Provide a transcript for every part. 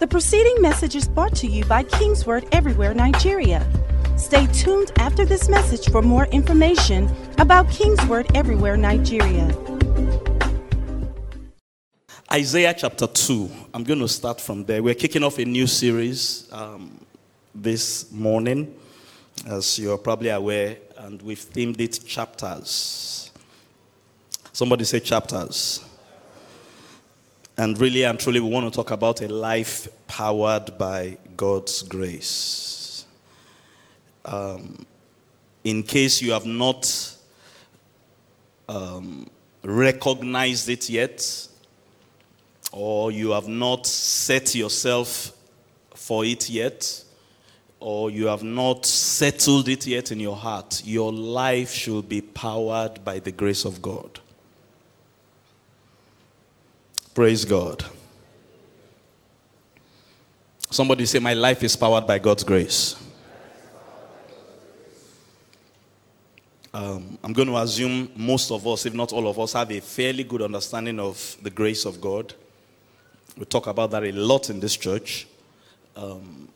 The preceding message is brought to you by Kingsword Everywhere Nigeria. Stay tuned after this message for more information about Kingsword Everywhere Nigeria. Isaiah chapter 2. I'm going to start from there. We're kicking off a new series um, this morning, as you're probably aware, and we've themed it chapters. Somebody say chapters. And really and truly, we want to talk about a life powered by God's grace. Um, in case you have not um, recognized it yet, or you have not set yourself for it yet, or you have not settled it yet in your heart, your life should be powered by the grace of God. Praise God. Somebody say, My life is powered by God's grace. Um, I'm going to assume most of us, if not all of us, have a fairly good understanding of the grace of God. We talk about that a lot in this church. Um,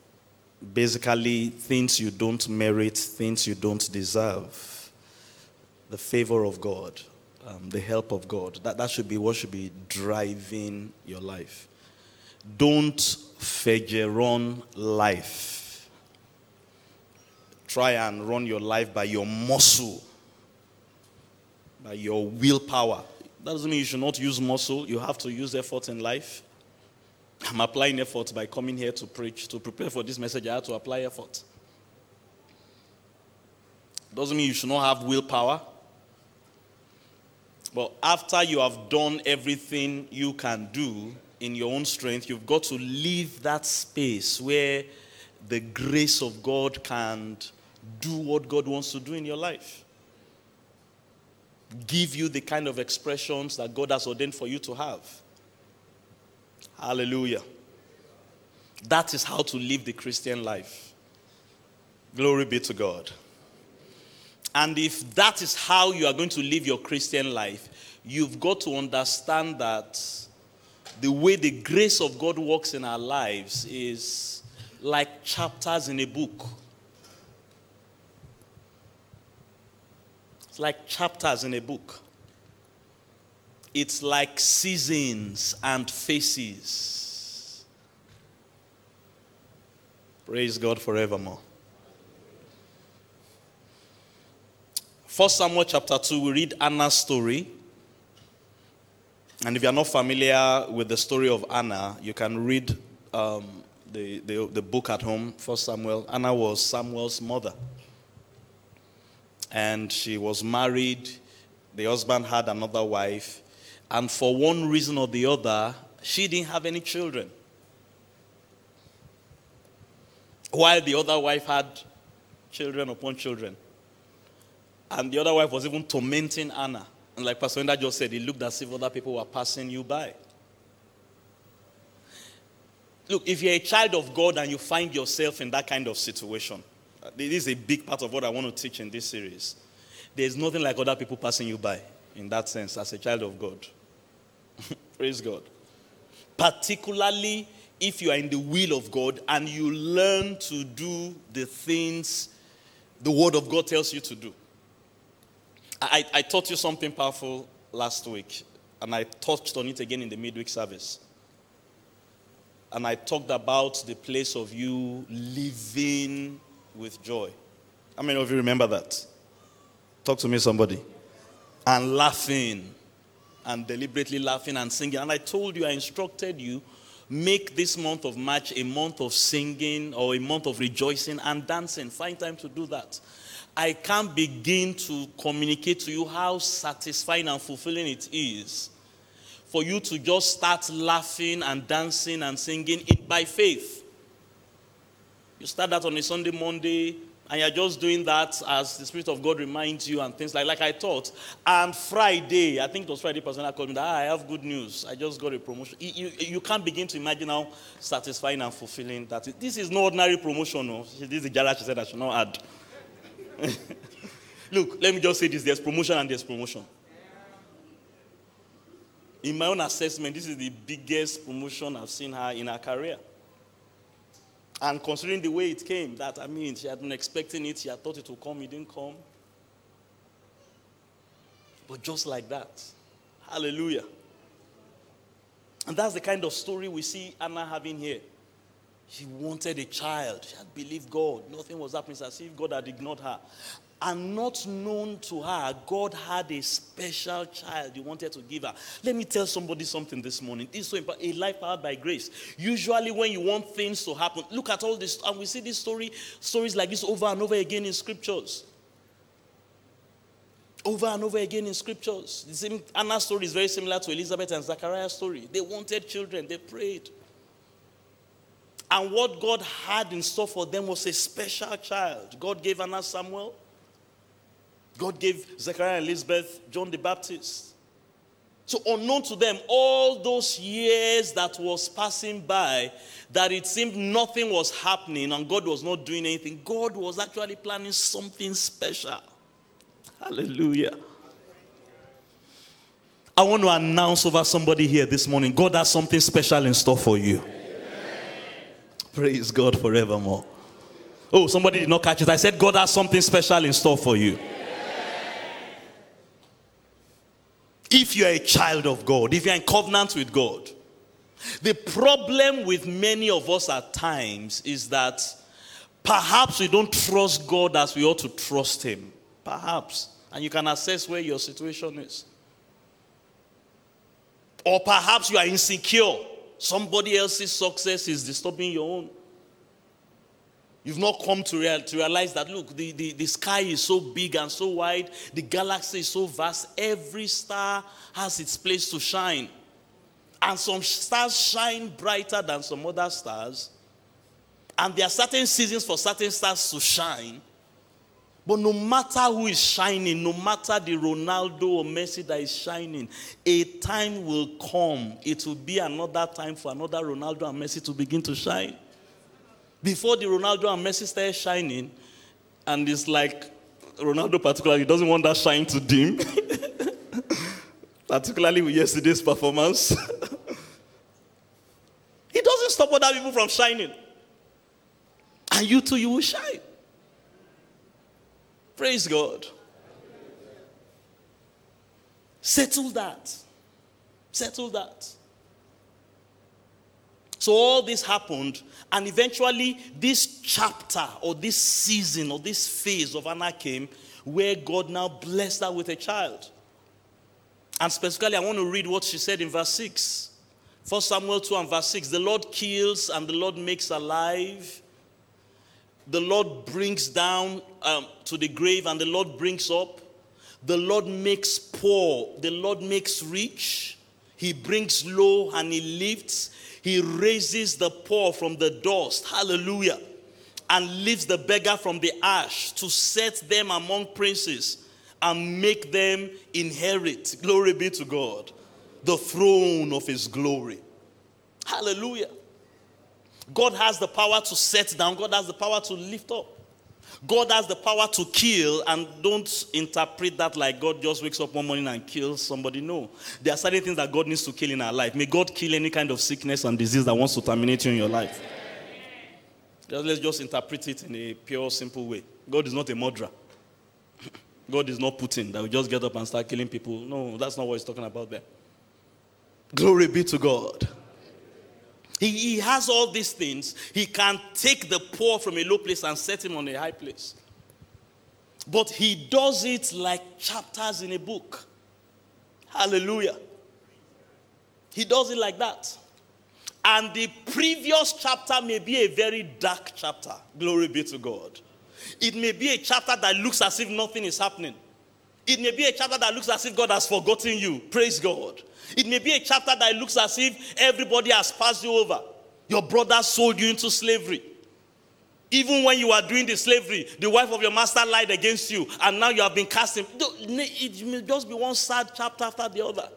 basically, things you don't merit, things you don't deserve, the favor of God, um, the help of God. That, that should be what should be driving your life. Don't fedge run life. Try and run your life by your muscle, by your willpower. That doesn't mean you should not use muscle. You have to use effort in life. I'm applying effort by coming here to preach. To prepare for this message, I had to apply effort. Doesn't mean you should not have willpower. But after you have done everything you can do in your own strength, you've got to leave that space where the grace of God can do what God wants to do in your life. Give you the kind of expressions that God has ordained for you to have. Hallelujah. That is how to live the Christian life. Glory be to God. And if that is how you are going to live your Christian life, you've got to understand that the way the grace of God works in our lives is like chapters in a book. It's like chapters in a book. It's like seasons and faces. Praise God forevermore. First Samuel chapter 2, we read Hannah's story. And if you're not familiar with the story of Hannah, you can read um, the, the, the book at home, First Samuel. Hannah was Samuel's mother. And she was married. The husband had another wife. And for one reason or the other, she didn't have any children. While the other wife had children upon children. And the other wife was even tormenting Hannah. And like Pastor Enda just said, it looked as if other people were passing you by. Look, if you're a child of God and you find yourself in that kind of situation, this is a big part of what I want to teach in this series. There's nothing like other people passing you by in that sense as a child of God. Praise God. Particularly if you are in the will of God and you learn to do the things the Word of God tells you to do. I, I taught you something powerful last week, and I touched on it again in the midweek service. And I talked about the place of you living with joy. How many of you remember that? Talk to me, somebody. And laughing, and deliberately laughing and singing. And I told you, I instructed you, make this month of March a month of singing or a month of rejoicing and dancing. Find time to do that. I can't begin to communicate to you how satisfying and fulfilling it is for you to just start laughing and dancing and singing it by faith. You start that on a Sunday, Monday, and you're just doing that as the Spirit of God reminds you and things like like I thought. And Friday, I think it was Friday, person called me that ah, I have good news. I just got a promotion. You, you, you, can't begin to imagine how satisfying and fulfilling that is. This is no ordinary promotion. No. This is the Jara she said I should not add. Look, let me just say this there's promotion and there's promotion. In my own assessment, this is the biggest promotion I've seen her in her career. And considering the way it came, that I mean, she had been expecting it, she had thought it would come, it didn't come. But just like that, hallelujah. And that's the kind of story we see Hannah having here. She wanted a child. She had believed God. Nothing was happening. It's as if God had ignored her. And not known to her, God had a special child He wanted to give her. Let me tell somebody something this morning. This is so important. A life powered by grace. Usually, when you want things to happen, look at all this, and we see this story, stories like this over and over again in scriptures. Over and over again in scriptures. The same Hannah's story is very similar to Elizabeth and Zachariah's story. They wanted children, they prayed. And what God had in store for them was a special child. God gave Hannah Samuel. God gave Zechariah and Elizabeth John the Baptist. So, unknown to them, all those years that was passing by, that it seemed nothing was happening and God was not doing anything, God was actually planning something special. Hallelujah. I want to announce over somebody here this morning God has something special in store for you. Praise God forevermore. Oh, somebody did not catch it. I said, God has something special in store for you. If you're a child of God, if you're in covenant with God, the problem with many of us at times is that perhaps we don't trust God as we ought to trust Him. Perhaps. And you can assess where your situation is. Or perhaps you are insecure Somebody else's success is disturbing your own. You've not come to, real, to realize that, look, the, the, the sky is so big and so wide, the galaxy is so vast, every star has its place to shine. And some stars shine brighter than some other stars. And there are certain seasons for certain stars to shine. But no matter who is shining, no matter the Ronaldo or Messi that is shining, a time will come. It will be another time for another Ronaldo and Messi to begin to shine. Before the Ronaldo and Messi start shining, and it's like Ronaldo particularly doesn't want that shine to dim, particularly with yesterday's performance. he doesn't stop other people from shining. And you too, you will shine. Praise God. Settle that. Settle that. So all this happened, and eventually, this chapter or this season or this phase of Hannah came where God now blessed her with a child. And specifically, I want to read what she said in verse 6. 1 Samuel 2 and verse 6 The Lord kills and the Lord makes alive the Lord brings down um, to the grave and the Lord brings up. The Lord makes poor, the Lord makes rich. He brings low and he lifts. He raises the poor from the dust. Hallelujah. And lifts the beggar from the ash to set them among princes and make them inherit. Glory be to God. The throne of his glory. Hallelujah. God has the power to set down, God has the power to lift up. God has the power to kill, and don't interpret that like God just wakes up one morning and kills somebody. No. There are certain things that God needs to kill in our life. May God kill any kind of sickness and disease that wants to terminate you in your life. let's just interpret it in a pure, simple way. God is not a murderer. God is not Putin that will just get up and start killing people. No, that's not what he's talking about there. Glory be to God. He, he has all these things. He can take the poor from a low place and set him on a high place. But he does it like chapters in a book. Hallelujah. He does it like that. And the previous chapter may be a very dark chapter. Glory be to God. It may be a chapter that looks as if nothing is happening. It may be a chapter that looks as if God has forgotten you. Praise God. It may be a chapter that looks as if everybody has passed you over. Your brother sold you into slavery. Even when you are doing the slavery, the wife of your master lied against you, and now you have been cast in. It may just be one sad chapter after the other.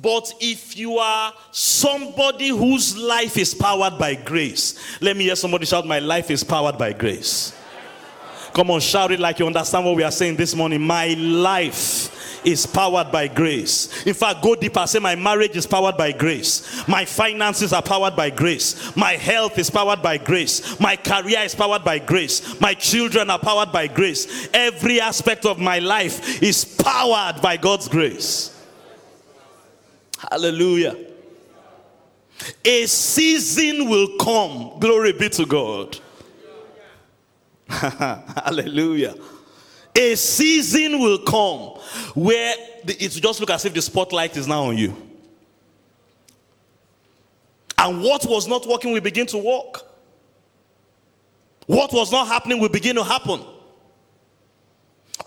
But if you are somebody whose life is powered by grace, let me hear somebody shout, My life is powered by grace. Come on, shout it like you understand what we are saying this morning. My life is powered by grace. In fact, go deeper. Say, My marriage is powered by grace. My finances are powered by grace. My health is powered by grace. My career is powered by grace. My children are powered by grace. Every aspect of my life is powered by God's grace. Hallelujah. A season will come. Glory be to God. Hallelujah. A season will come where it just look as if the spotlight is now on you. And what was not working will begin to work. What was not happening will begin to happen.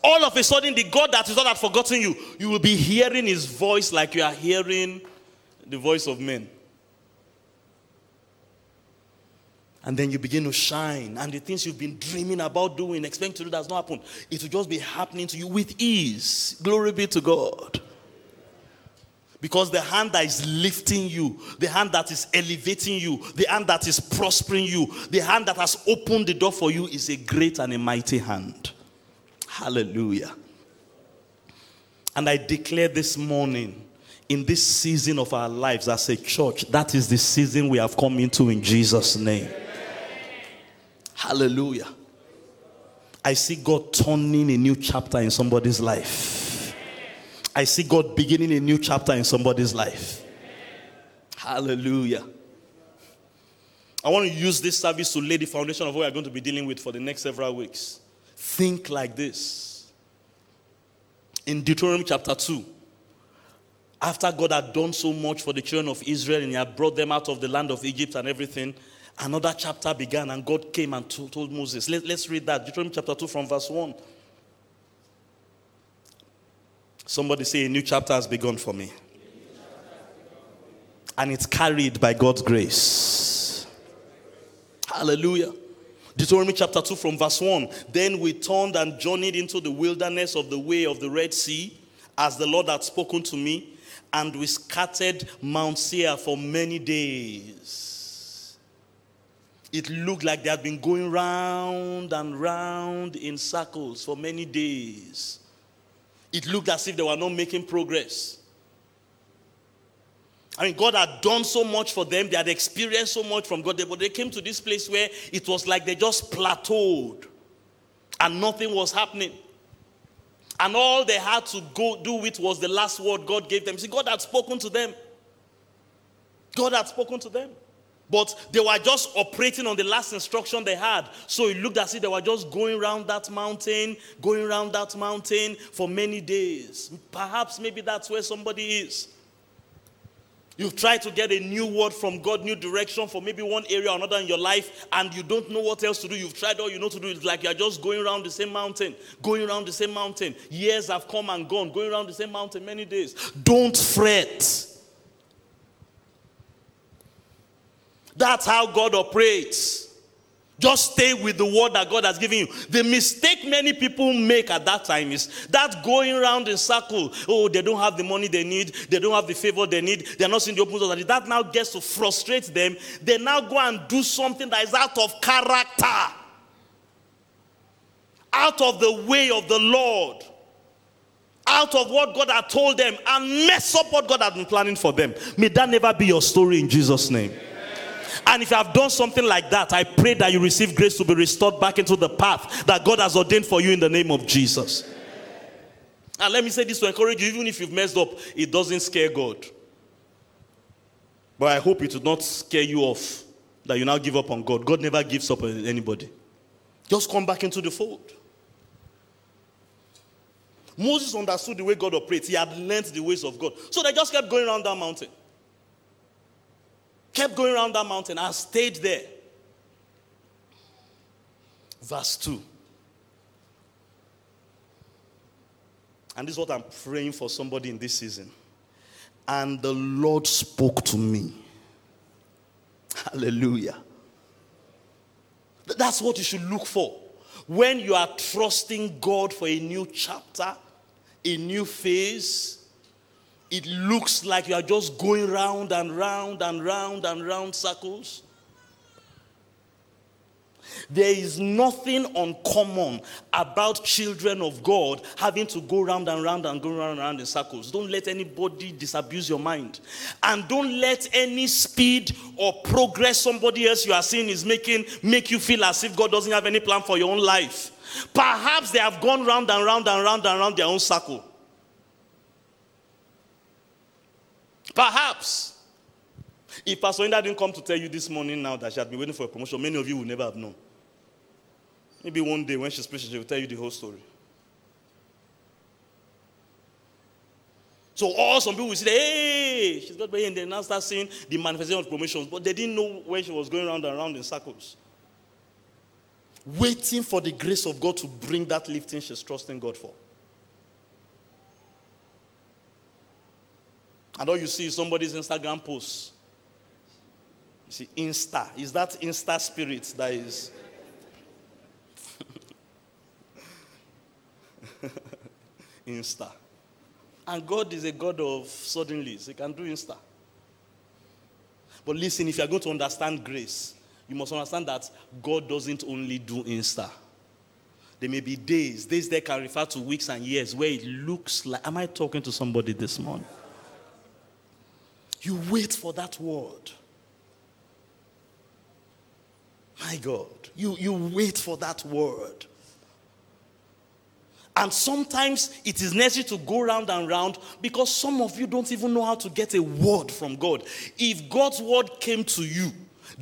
All of a sudden, the God that is not forgotten you, you will be hearing his voice like you are hearing the voice of men. And then you begin to shine, and the things you've been dreaming about doing, expecting to do, does not happen. It will just be happening to you with ease. Glory be to God. Because the hand that is lifting you, the hand that is elevating you, the hand that is prospering you, the hand that has opened the door for you is a great and a mighty hand. Hallelujah. And I declare this morning, in this season of our lives as a church, that is the season we have come into in Jesus' name. Hallelujah. I see God turning a new chapter in somebody's life. I see God beginning a new chapter in somebody's life. Hallelujah. I want to use this service to lay the foundation of what we're going to be dealing with for the next several weeks. Think like this. In Deuteronomy chapter 2, after God had done so much for the children of Israel and He had brought them out of the land of Egypt and everything, another chapter began and God came and told Moses. Let, us read that. Deuteronomy chapter 2 from verse 1. Somebody say, A new chapter has begun for me. And it's carried by God's grace. Hallelujah. Deuteronomy chapter 2 from verse 1. Then we turned and journeyed into the wilderness of the way of the Red Sea, as the Lord had spoken to me, and we scattered Mount Seir for many days it looked like they had been going round and round in circles for many days. It looked as if they were not making progress. I mean, God had done so much for them, they had experienced so much from God, but they came to this place where it was like they just plateaued and nothing was happening. And all they had to go do with was the last word God gave them. See, God had spoken to them. God had spoken to them. But they were just operating on the last instruction they had. So it looked as if they were just going around that mountain, going around that mountain for many days. Perhaps maybe that's where somebody is. You've tried to get a new word from God, new direction for maybe one area or another in your life, and you don't know what else to do. You've tried all you know to do. It's like you're just going around the same mountain, going around the same mountain. Years have come and gone, going around the same mountain many days. Don't fret. That's how God operates. Just stay with the word that God has given you. The mistake many people make at that time is that going around in circle. Oh, they don't have the money they need. They don't have the favor they need. They're not seeing the open doors. That now gets to frustrate them. They now go and do something that is out of character, out of the way of the Lord, out of what God had told them, and mess up what God had been planning for them. May that never be your story in Jesus' name. And if you have done something like that, I pray that you receive grace to be restored back into the path that God has ordained for you in the name of Jesus. And let me say this to encourage you even if you've messed up, it doesn't scare God. But I hope it will not scare you off that you now give up on God. God never gives up on anybody. Just come back into the fold. Moses understood the way God operates, he had learned the ways of God. So they just kept going around that mountain. Kept going around that mountain and stayed there. Verse 2. And this is what I'm praying for somebody in this season. And the Lord spoke to me. Hallelujah. That's what you should look for. When you are trusting God for a new chapter, a new phase, it looks like you are just going round and round and round and round circles. There is nothing uncommon about children of God having to go round and round and go round and round in circles. Don't let anybody disabuse your mind. And don't let any speed or progress somebody else you are seeing is making make you feel as if God doesn't have any plan for your own life. Perhaps they have gone round and round and round and round their own circle. Perhaps. If Pastor Inda didn't come to tell you this morning now that she had been waiting for a promotion, many of you would never have known. Maybe one day when she's preaching, she will tell you the whole story. So all some people will say, hey, she's got way, and they now start seeing the manifestation of promotions, but they didn't know where she was going around and around in circles. Waiting for the grace of God to bring that lifting she's trusting God for. And all you see is somebody's Instagram post. You see, Insta. Is that Insta spirit that is Insta. And God is a God of suddenly. He can do Insta. But listen, if you are going to understand grace, you must understand that God doesn't only do Insta. There may be days, days that can refer to weeks and years where it looks like. Am I talking to somebody this morning? You wait for that word. My God, you, you wait for that word. And sometimes it is necessary to go round and round because some of you don't even know how to get a word from God. If God's word came to you,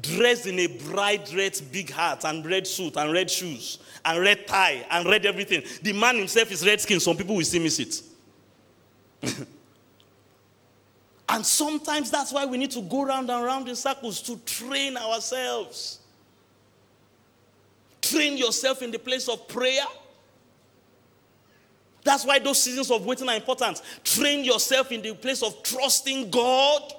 dressed in a bright red big hat and red suit and red shoes and red tie and red everything, the man himself is red skin. Some people will see miss it. and sometimes that's why we need to go round and round in circles to train ourselves. Train yourself in the place of prayer that's why those seasons of waiting are important. Train yourself in the place of trusting God.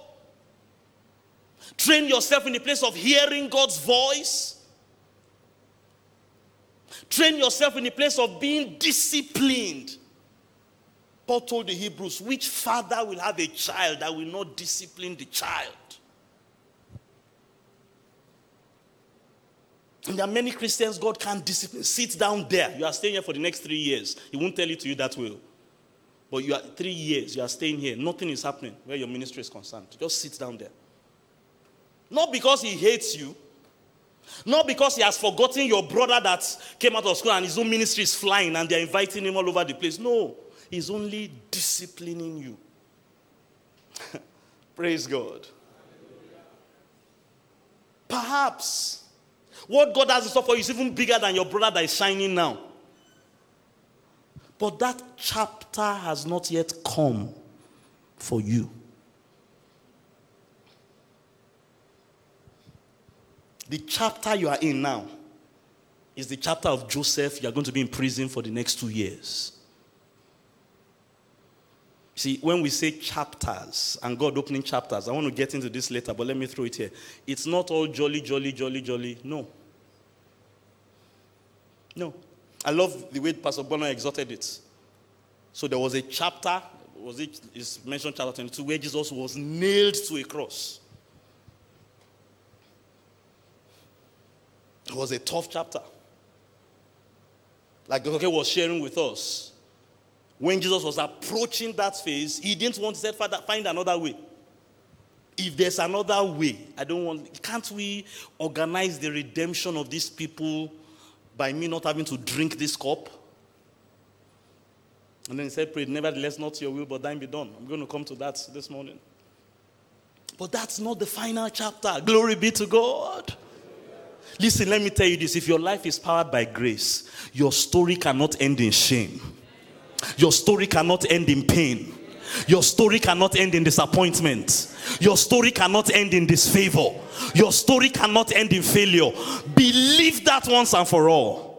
Train yourself in the place of hearing God's voice. Train yourself in the place of being disciplined. Paul told the Hebrews, which father will have a child that will not discipline the child? And there are many Christians God can't discipline. Sit down there. You are staying here for the next three years. He won't tell it to you that way. But you are three years, you are staying here. Nothing is happening where your ministry is concerned. Just sit down there. Not because he hates you, not because he has forgotten your brother that came out of school and his own ministry is flying and they're inviting him all over the place. No, he's only disciplining you. Praise God. Perhaps what God has in store for you is even bigger than your brother that is shining now. But that chapter has not yet come for you. The chapter you are in now is the chapter of Joseph. You are going to be in prison for the next two years. See, when we say chapters and God opening chapters, I want to get into this later, but let me throw it here. It's not all jolly, jolly, jolly, jolly. No. No. I love the way Pastor Bono exhorted it. So there was a chapter, was it is mentioned chapter 22, where Jesus was nailed to a cross. It was a tough chapter. Like Goke was sharing with us when Jesus was approaching that phase, he didn't want to say, Father, find another way. If there's another way, I don't want, can't we organize the redemption of these people by me not having to drink this cup? And then he said, Pray, nevertheless, not your will, but thine be done. I'm going to come to that this morning. But that's not the final chapter. Glory be to God. Listen, let me tell you this if your life is powered by grace, your story cannot end in shame. Your story cannot end in pain. Your story cannot end in disappointment. Your story cannot end in disfavor. Your story cannot end in failure. Believe that once and for all.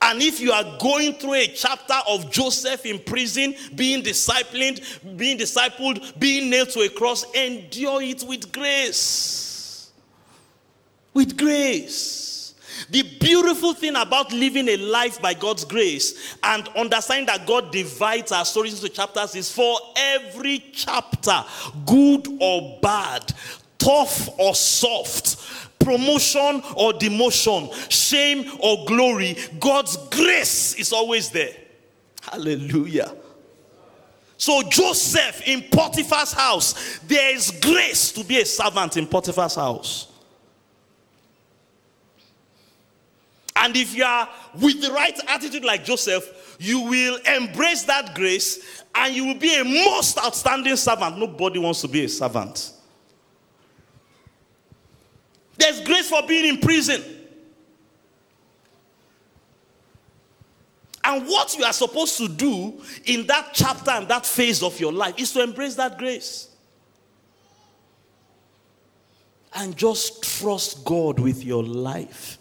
And if you are going through a chapter of Joseph in prison, being disciplined, being discipled, being nailed to a cross, endure it with grace. With grace. The beautiful thing about living a life by God's grace and understanding that God divides our stories into chapters is for every chapter, good or bad, tough or soft, promotion or demotion, shame or glory, God's grace is always there. Hallelujah. So, Joseph in Potiphar's house, there is grace to be a servant in Potiphar's house. And if you are with the right attitude like Joseph, you will embrace that grace and you will be a most outstanding servant. Nobody wants to be a servant. There's grace for being in prison. And what you are supposed to do in that chapter and that phase of your life is to embrace that grace. And just trust God with your life.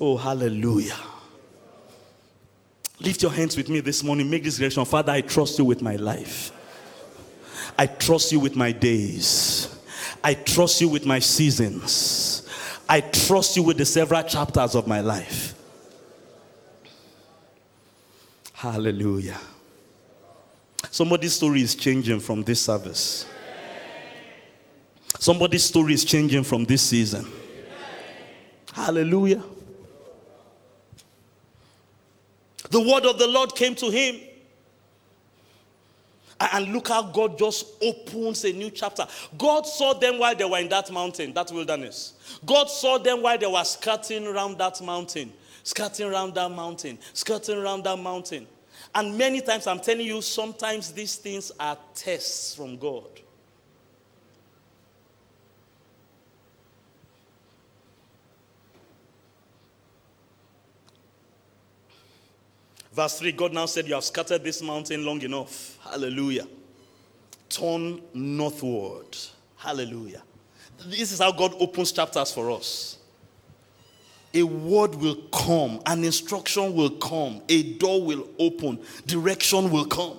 Oh, hallelujah. Lift your hands with me this morning. Make this declaration Father, I trust you with my life. I trust you with my days. I trust you with my seasons. I trust you with the several chapters of my life. Hallelujah. Somebody's story is changing from this service. Somebody's story is changing from this season. Hallelujah. The word of the Lord came to him. And look how God just opens a new chapter. God saw them while they were in that mountain, that wilderness. God saw them while they were skirting around that mountain, skirting around that mountain, skirting around that mountain. And many times, I'm telling you, sometimes these things are tests from God. Verse 3 God now said, You have scattered this mountain long enough. Hallelujah. Turn northward. Hallelujah. This is how God opens chapters for us. A word will come, an instruction will come, a door will open, direction will come.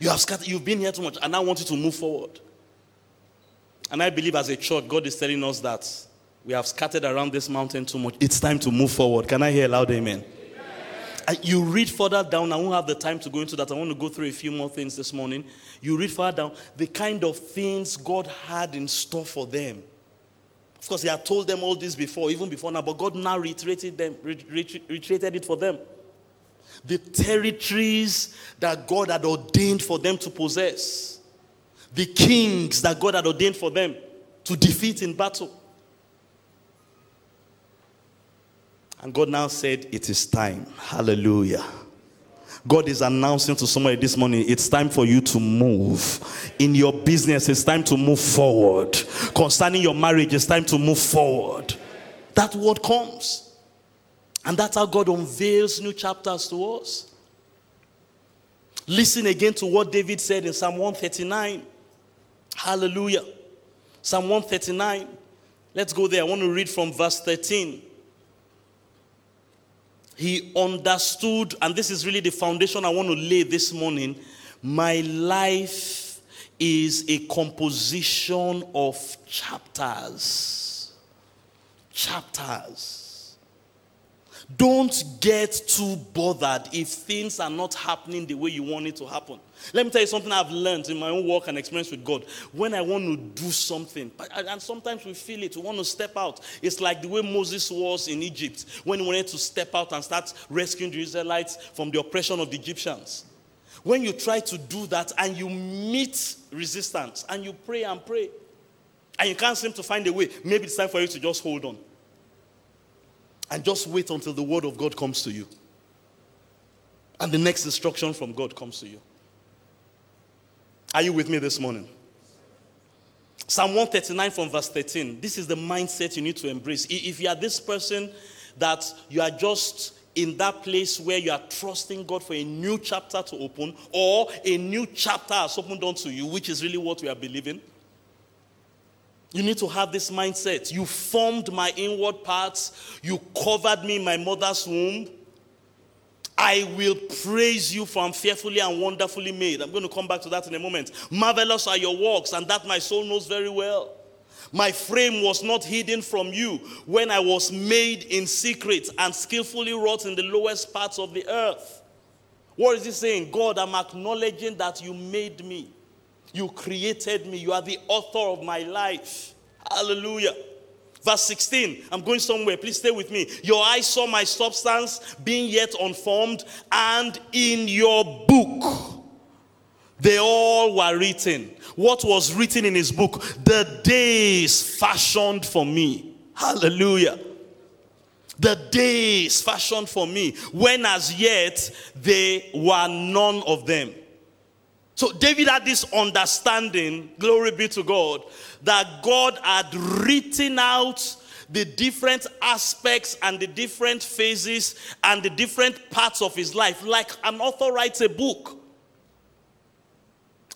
You have scattered, you've been here too much, and I want you to move forward. And I believe as a church, God is telling us that we have scattered around this mountain too much. It's time to move forward. Can I hear loud amen? You read further down, I won't have the time to go into that. I want to go through a few more things this morning. You read further down the kind of things God had in store for them. Of course, He had told them all this before, even before now, but God now reiterated them, reiterated it for them. The territories that God had ordained for them to possess, the kings that God had ordained for them to defeat in battle. And God now said, It is time. Hallelujah. God is announcing to somebody this morning, it's time for you to move. In your business, it's time to move forward. Concerning your marriage, it's time to move forward. That word comes. And that's how God unveils new chapters to us. Listen again to what David said in Psalm 139. Hallelujah. Psalm 139. Let's go there. I want to read from verse 13 he understood, and this is really the foundation I want to lay this morning. My life is a composition of chapters. Chapters. Don't get too bothered if things are not happening the way you want it to happen. Let me tell you something I've learned in my own work and experience with God. When I want to do something, and sometimes we feel it, we want to step out. It's like the way Moses was in Egypt when he wanted to step out and start rescuing the Israelites from the oppression of the Egyptians. When you try to do that and you meet resistance and you pray and pray, and you can't seem to find a way, maybe it's time for you to just hold on and just wait until the word of God comes to you. And the next instruction from God comes to you. Are you with me this morning? Psalm 139 from verse 13. This is the mindset you need to embrace. If you are this person that you are just in that place where you are trusting God for a new chapter to open, or a new chapter has opened unto you, which is really what we are believing, you need to have this mindset. You formed my inward parts. You covered me in my mother's womb. I will praise you for I'm fearfully and wonderfully made. I'm going to come back to that in a moment. Marvelous are your works, and that my soul knows very well. My frame was not hidden from you when I was made in secret and skillfully wrought in the lowest parts of the earth. What is he saying? God, I'm acknowledging that you made me. You created me. You are the author of my life. Hallelujah. Verse 16, I'm going somewhere. Please stay with me. Your eyes saw my substance being yet unformed, and in your book they all were written. What was written in his book? The days fashioned for me. Hallelujah. The days fashioned for me, when as yet they were none of them. So David had this understanding, glory be to God, that God had written out the different aspects and the different phases and the different parts of his life, like an author writes a book.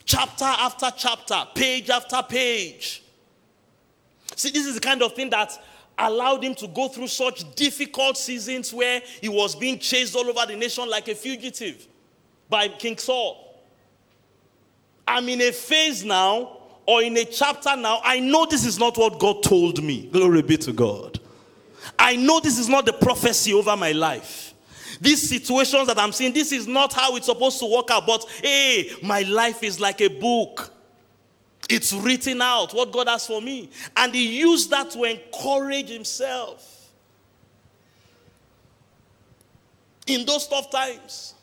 Chapter after chapter, page after page. See, this is the kind of thing that allowed him to go through such difficult seasons where he was being chased all over the nation like a fugitive by King Saul. I'm in a phase now or in a chapter now, I know this is not what God told me. Glory be to God. I know this is not the prophecy over my life. These situations that I'm seeing, this is not how it's supposed to work out. But hey, my life is like a book. It's written out what God has for me. And he used that to encourage himself. In those tough times.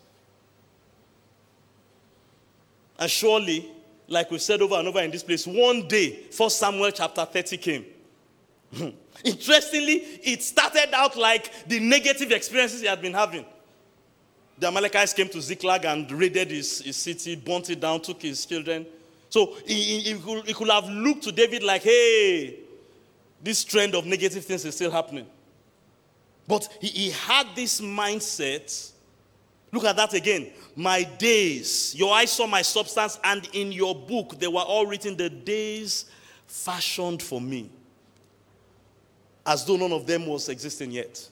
And surely like we said over and over in this place, one day, First Samuel chapter 30 came. Interestingly, it started out like the negative experiences he had been having. The Amalekites came to Ziklag and raided his, his city, burnt it down, took his children. So he, he, could, he could have looked to David like, hey, this trend of negative things is still happening. But he, he had this mindset Look at that again. My days, your eyes saw my substance, and in your book they were all written the days fashioned for me, as though none of them was existing yet.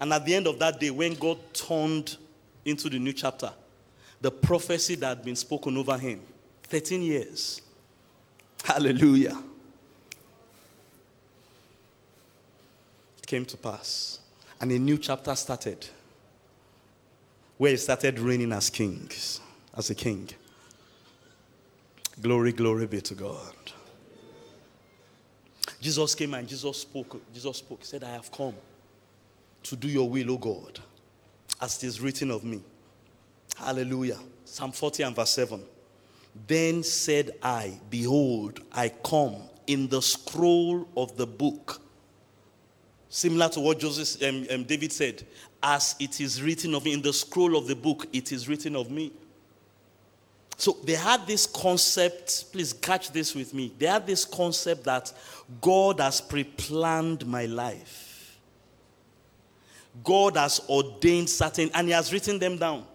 And at the end of that day, when God turned into the new chapter, the prophecy that had been spoken over him 13 years. Hallelujah. It came to pass. And a new chapter started where he started reigning as kings, as a king. Glory, glory be to God. Jesus came and Jesus spoke. Jesus spoke. He said, I have come to do your will, O God, as it is written of me. Hallelujah. Psalm 40 and verse 7. Then said I, Behold, I come in the scroll of the book Similar to what Joseph, um, um, David said, as it is written of me in the scroll of the book, it is written of me. So they had this concept, please catch this with me. They had this concept that God has pre planned my life. God has ordained certain, and He has written them down.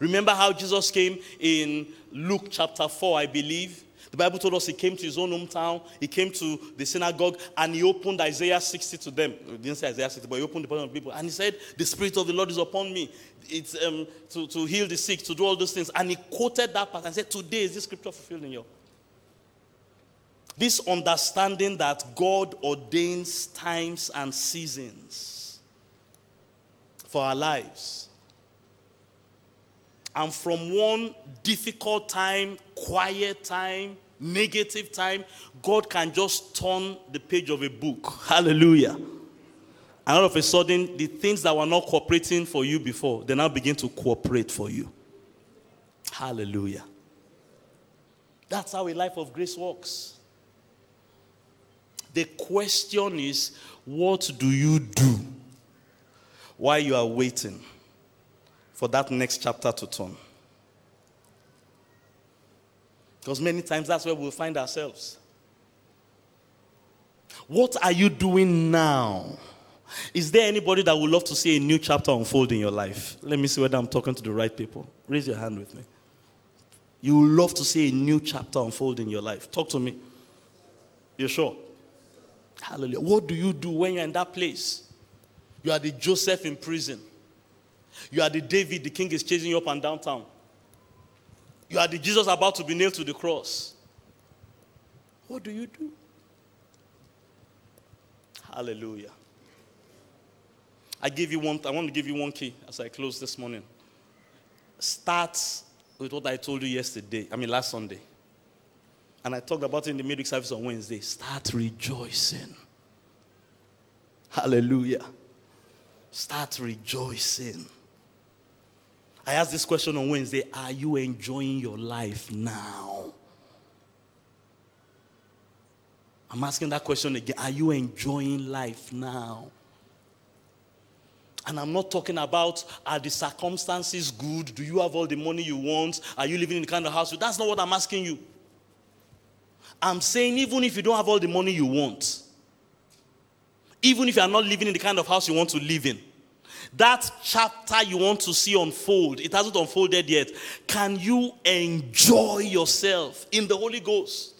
Remember how Jesus came in Luke chapter 4, I believe? The Bible told us he came to his own hometown, he came to the synagogue, and he opened Isaiah 60 to them. He didn't say Isaiah 60, but he opened the of people. And he said, The Spirit of the Lord is upon me. It's um, to, to heal the sick, to do all those things. And he quoted that part and said, Today is this scripture fulfilled in you. This understanding that God ordains times and seasons for our lives. And from one difficult time, quiet time, negative time, God can just turn the page of a book. Hallelujah. And all of a sudden, the things that were not cooperating for you before, they now begin to cooperate for you. Hallelujah. That's how a life of grace works. The question is, what do you do while you are waiting for that next chapter to turn? Because many times that's where we'll find ourselves. What are you doing now? Is there anybody that would love to see a new chapter unfold in your life? Let me see whether I'm talking to the right people. Raise your hand with me. You would love to see a new chapter unfold in your life. Talk to me. You're sure? Hallelujah. What do you do when you're in that place? You are the Joseph in prison. You are the David, the king is chasing you up and downtown. You are the Jesus about to be nailed to the cross. What do you do? Hallelujah. I give you one, I want to give you one key as I close this morning. Start with what I told you yesterday, I mean last Sunday. And I talked about it in the midweek service on Wednesday. Start rejoicing. Hallelujah. Start rejoicing. I asked this question on Wednesday Are you enjoying your life now? I'm asking that question again. Are you enjoying life now? And I'm not talking about are the circumstances good? Do you have all the money you want? Are you living in the kind of house? That's not what I'm asking you. I'm saying, even if you don't have all the money you want, even if you are not living in the kind of house you want to live in, that chapter you want to see unfold, it hasn't unfolded yet. Can you enjoy yourself in the Holy Ghost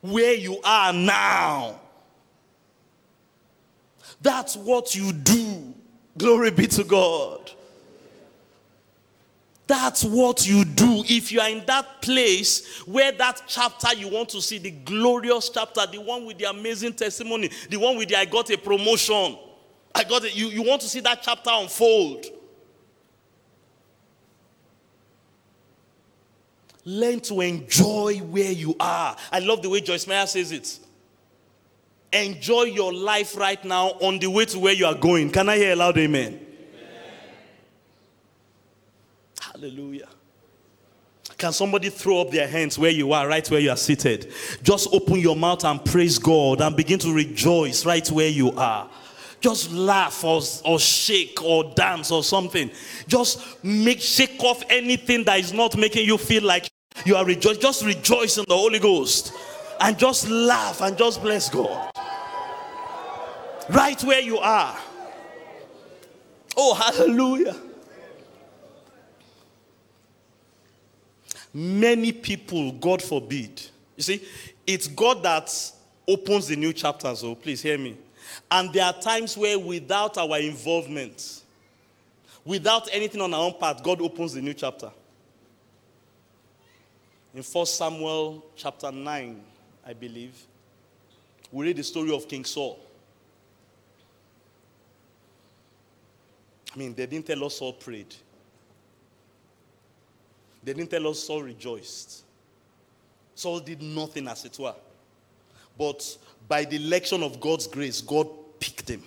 where you are now? That's what you do. Glory be to God. That's what you do. If you are in that place where that chapter you want to see, the glorious chapter, the one with the amazing testimony, the one with the I got a promotion, I got it. You, you want to see that chapter unfold. Learn to enjoy where you are. I love the way Joyce Meyer says it. Enjoy your life right now on the way to where you are going. Can I hear a loud amen? Hallelujah. Can somebody throw up their hands where you are, right where you are seated? Just open your mouth and praise God and begin to rejoice right where you are. Just laugh or, or shake or dance or something. Just make shake off anything that is not making you feel like you are rejoicing. Just rejoice in the Holy Ghost and just laugh and just bless God. Right where you are. Oh, hallelujah. Many people, God forbid. You see, it's God that opens the new chapters. Oh, please hear me. And there are times where, without our involvement, without anything on our own part, God opens the new chapter. In 1 Samuel chapter 9, I believe, we read the story of King Saul. I mean, they didn't tell us Saul prayed. They didn't tell us Saul rejoiced. Saul did nothing as it were. But by the election of God's grace, God picked him.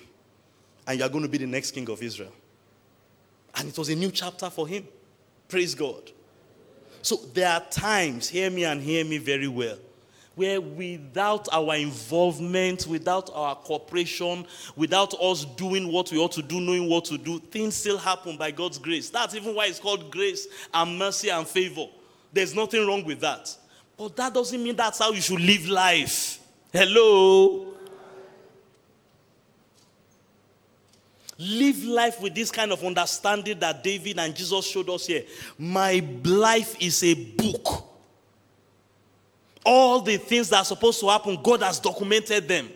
And you are going to be the next king of Israel. And it was a new chapter for him. Praise God. So there are times, hear me and hear me very well, where without our involvement, without our cooperation, without us doing what we ought to do, knowing what to do, things still happen by God's grace. That's even why it's called grace and mercy and favor. There's nothing wrong with that. But that doesn't mean that's how you should live life. Hello? Live life with this kind of understanding that David and Jesus showed us here. My life is a book all the things that are supposed to happen, God has documented them.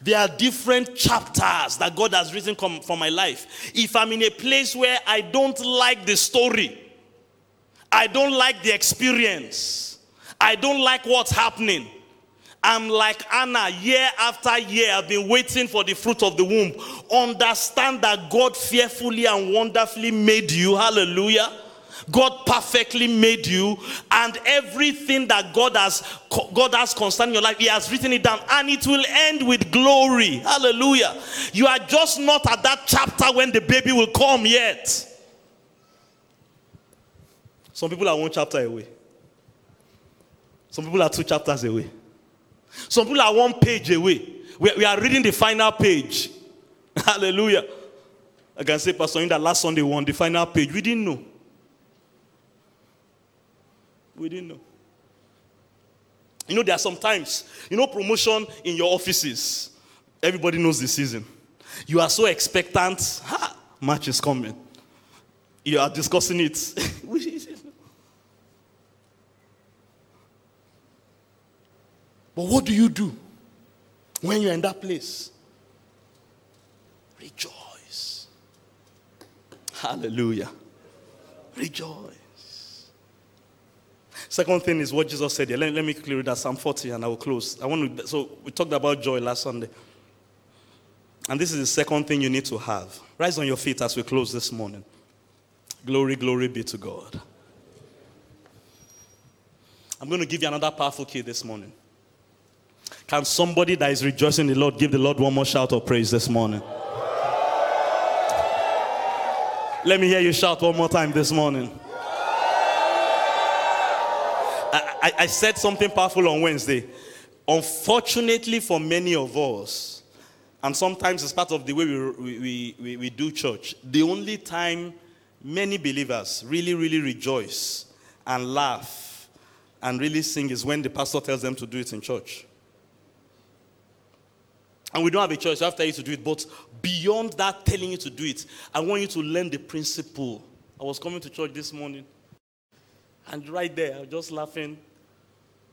There are different chapters that God has written for my life. If I'm in a place where I don't like the story, I don't like the experience, I don't like what's happening, I'm like Hannah, year after year, I've been waiting for the fruit of the womb. Understand that God fearfully and wonderfully made you. Hallelujah God perfectly made you, and everything that God has God has concerning your life, He has written it down, and it will end with glory. Hallelujah. You are just not at that chapter when the baby will come yet. Some people are one chapter away. Some people are two chapters away. Some people are one page away. We, we are reading the final page. Hallelujah. I can say, Pastor, in that last Sunday one, the final page. We didn't know. We didn't know. You know, there are sometimes, you know, promotion in your offices. Everybody knows the season. You are so expectant. Ha, match is coming. You are discussing it. but what do you do when you're in that place? Rejoice. Hallelujah. Rejoice. Second thing is what Jesus said here. Let, let me quickly read that Psalm 40 and I will close. I want to, so we talked about joy last Sunday. And this is the second thing you need to have. Rise on your feet as we close this morning. Glory, glory be to God. I'm going to give you another powerful key this morning. Can somebody that is rejoicing in the Lord give the Lord one more shout of praise this morning? Let me hear you shout one more time this morning. I, I, I said something powerful on Wednesday. Unfortunately, for many of us, and sometimes it's part of the way we, we, we, we do church, the only time many believers really, really rejoice and laugh and really sing is when the pastor tells them to do it in church. And we don't have a choice, we have to tell you to do it. But beyond that, telling you to do it, I want you to learn the principle. I was coming to church this morning, and right there, I was just laughing,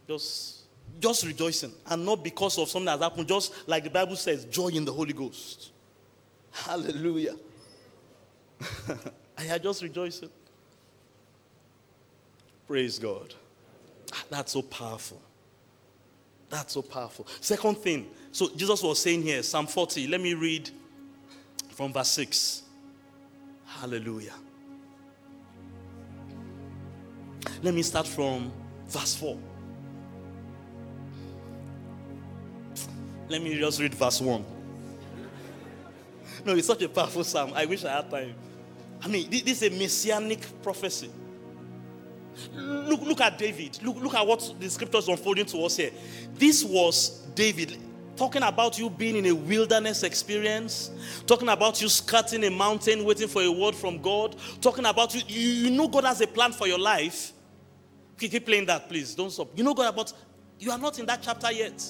just, just rejoicing. And not because of something that's happened, just like the Bible says, joy in the Holy Ghost. Hallelujah. I had just rejoicing. Praise God. Ah, that's so powerful. That's so powerful. Second thing, so Jesus was saying here, Psalm 40, let me read from verse 6. Hallelujah. Let me start from verse 4. Let me just read verse 1. No, it's such a powerful psalm. I wish I had time. I mean, this is a messianic prophecy. Look, look at David. Look, look at what the scriptures unfolding to us here. This was David talking about you being in a wilderness experience, talking about you skirting a mountain waiting for a word from God, talking about you, you, you know God has a plan for your life. Keep playing that, please. Don't stop. You know God, but you are not in that chapter yet.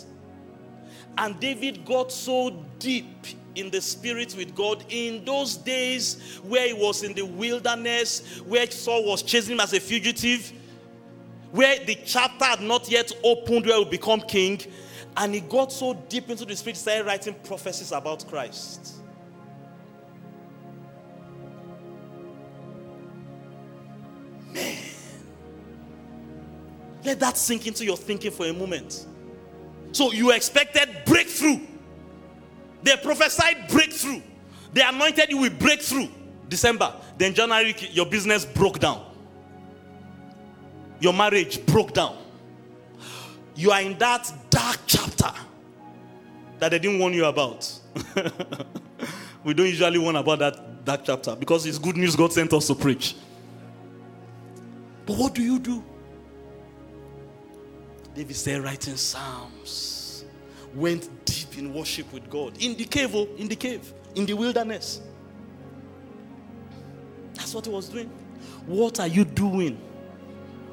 And David got so deep in the spirit with God in those days where he was in the wilderness, where Saul was chasing him as a fugitive, where the chapter had not yet opened where he would become king. And he got so deep into the spirit, started writing prophecies about Christ. Man. Let that sink into your thinking for a moment. So you expected breakthrough. They prophesied breakthrough. They anointed you with breakthrough. December. Then January, your business broke down. Your marriage broke down. You are in that dark chapter that they didn't warn you about. we don't usually warn about that dark chapter because it's good news God sent us to preach. But what do you do? David said, writing Psalms, went deep in worship with God in the cave, oh, in the cave, in the wilderness. That's what he was doing. What are you doing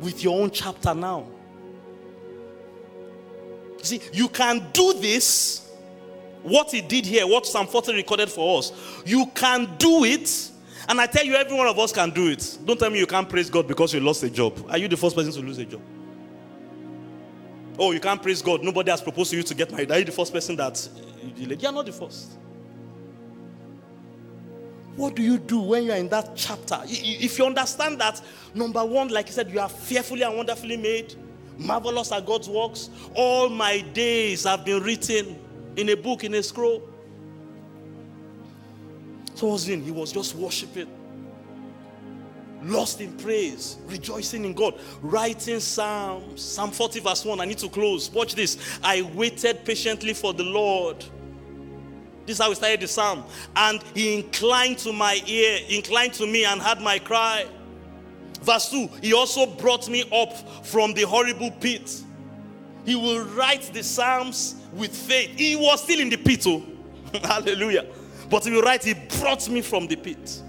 with your own chapter now? See, you can do this. What he did here, what Psalm 40 recorded for us, you can do it. And I tell you, every one of us can do it. Don't tell me you can't praise God because you lost a job. Are you the first person to lose a job? Oh, you can't praise God. Nobody has proposed to you to get married. Are you the first person that you delayed? You're not the first. What do you do when you're in that chapter? If you understand that, number one, like I said, you are fearfully and wonderfully made, marvelous are God's works. All my days have been written in a book, in a scroll. So was he He was just worshiping lost in praise, rejoicing in God, writing Psalms, Psalm 40, verse 1. I need to close. Watch this. I waited patiently for the Lord. This is how we started the psalm. And he inclined to my ear, inclined to me, and heard my cry. Verse 2 He also brought me up from the horrible pit. He will write the psalms with faith. He was still in the pit, oh. Hallelujah. But he will write, He brought me from the pit.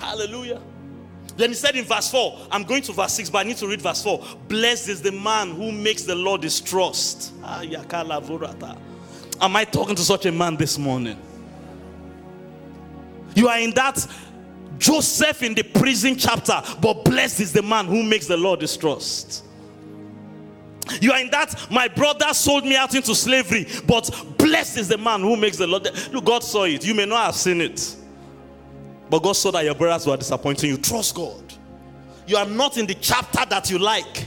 Hallelujah. Then he said in verse 4, I'm going to verse 6, but I need to read verse 4. Blessed is the man who makes the Lord his trust. Am I talking to such a man this morning? You are in that Joseph in the prison chapter, but blessed is the man who makes the Lord his trust. You are in that my brother sold me out into slavery, but blessed is the man who makes the Lord. Look, God saw it. You may not have seen it. But God saw that your brothers were disappointing you. Trust God. You are not in the chapter that you like.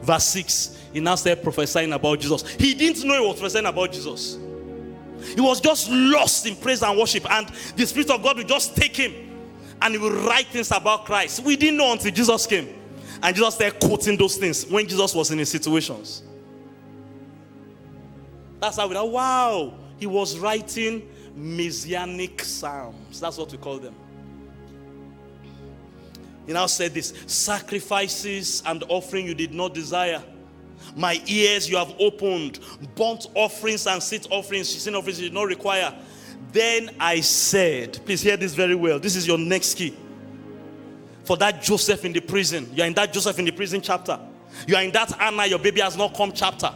Verse 6, he now started prophesying about Jesus. He didn't know he was prophesying about Jesus. He was just lost in praise and worship, and the Spirit of God will just take him and he will write things about Christ. We didn't know until Jesus came. And Jesus started quoting those things when Jesus was in his situations. That's how we know, wow, he was writing messianic psalms. That's what we call them. He now said this sacrifices and offering you did not desire. My ears you have opened, burnt offerings and sit offerings, sin offerings you did not require. Then I said, please hear this very well. This is your next key. For that Joseph in the prison, you are in that Joseph in the prison chapter. You are in that Hannah, your baby has not come chapter.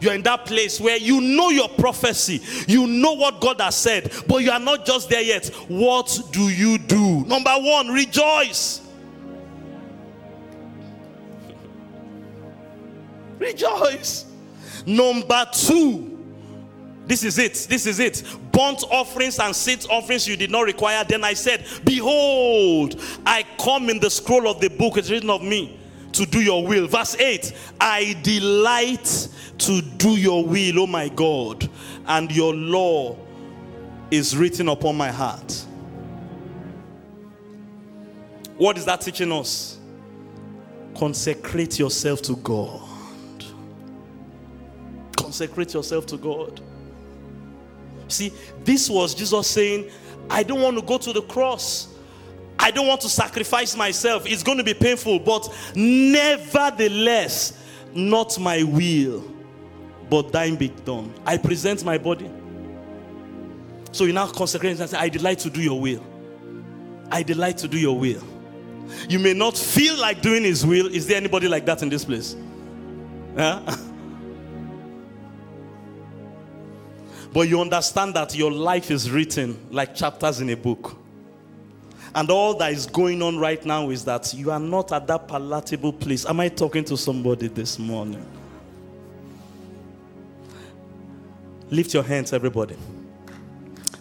You're in that place where you know your prophecy, you know what God has said, but you are not just there yet. What do you do? Number one, rejoice. Rejoice. Number two, this is it. This is it. Burnt offerings and sit offerings you did not require. Then I said, Behold, I come in the scroll of the book. It's written of me to do your will. Verse 8 I delight to do your will, oh my God, and your law is written upon my heart. What is that teaching us? Consecrate yourself to God. Consecrate yourself to God. See, this was Jesus saying, I don't want to go to the cross. I don't want to sacrifice myself. It's going to be painful, but nevertheless, not my will, but thine be done. I present my body. So you now consecrate and say, I delight to do your will. I delight to do your will. You may not feel like doing his will. Is there anybody like that in this place? Yeah? But you understand that your life is written like chapters in a book. And all that is going on right now is that you are not at that palatable place. Am I talking to somebody this morning? Lift your hands, everybody.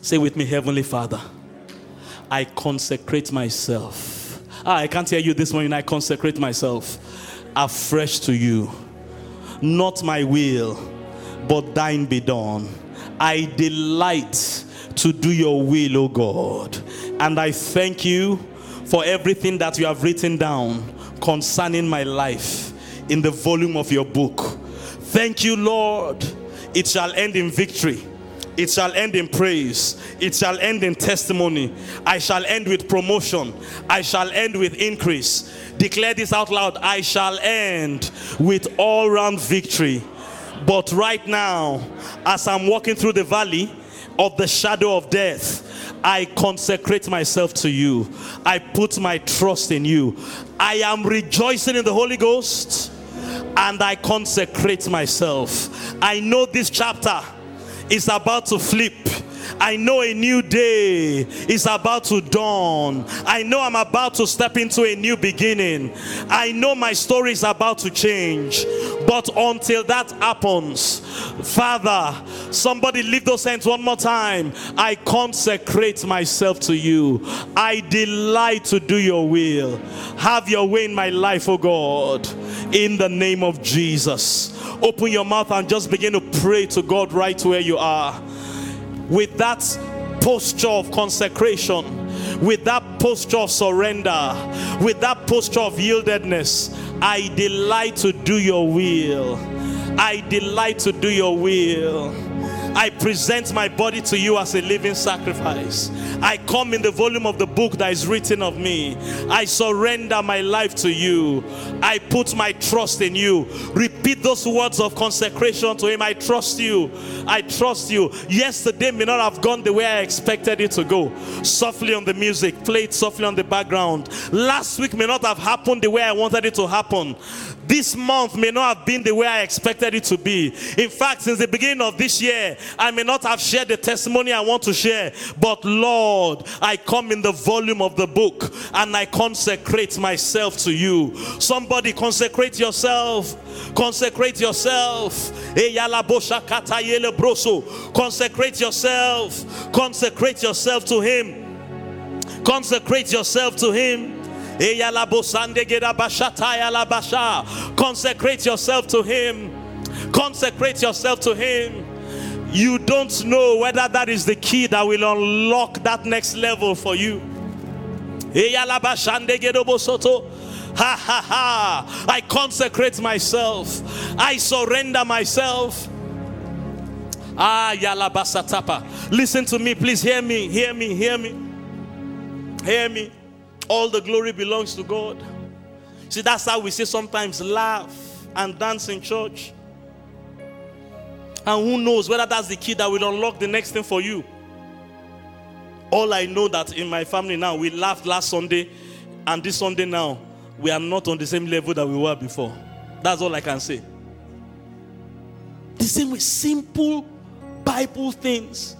Say with me, Heavenly Father, I consecrate myself. Ah, I can't hear you this morning. I consecrate myself afresh to you. Not my will, but thine be done I delight to do your will, O God. And I thank you for everything that you have written down concerning my life in the volume of your book. Thank you, Lord. It shall end in victory. It shall end in praise. It shall end in testimony. I shall end with promotion. I shall end with increase. Declare this out loud. I shall end with all round victory but right now, as I'm walking through the valley of the shadow of death, I consecrate myself to you. I put my trust in you. I am rejoicing in the Holy Ghost and I consecrate myself. I know this chapter is about to flip I know a new day is about to dawn. I know I'm about to step into a new beginning. I know my story is about to change. But until that happens, Father, somebody lift those hands one more time. I consecrate myself to you. I delight to do your will. Have your way in my life, oh God, in the name of Jesus. Open your mouth and just begin to pray to God right where you are with that posture of consecration, with that posture of surrender, with that posture of yieldedness, I delight to do your will. I delight to do your will. I present my body to you as a living sacrifice. I come in the volume of the book that is written of me. I surrender my life to you. I put my trust in you. Repeat those words of consecration to Him. I trust you. I trust you. Yesterday may not have gone the way I expected it to go. Softly on the music, play it softly on the background. Last week may not have happened the way I wanted it to happen. This month may not have been the way I expected it to be. In fact, since the beginning of this year, I may not have shared the testimony I want to share. But Lord, I come in the volume of the book and I consecrate myself to you. Somebody consecrate yourself. Consecrate yourself. Consecrate yourself. Consecrate yourself to Him. Consecrate yourself to Him. Consecrate yourself to Him. Consecrate yourself to Him. You don't know whether that is the key that will unlock that next level for you. Ha ha ha. I consecrate myself. I surrender myself. Ah, Yalabasatapa. Listen to me, please. Hear me, hear me, hear me. Hear me. All the glory belongs to God. See, that's how we say sometimes laugh and dance in church. And who knows whether that's the key that will unlock the next thing for you. All I know that in my family now, we laughed last Sunday, and this Sunday now, we are not on the same level that we were before. That's all I can say. The same with simple Bible things.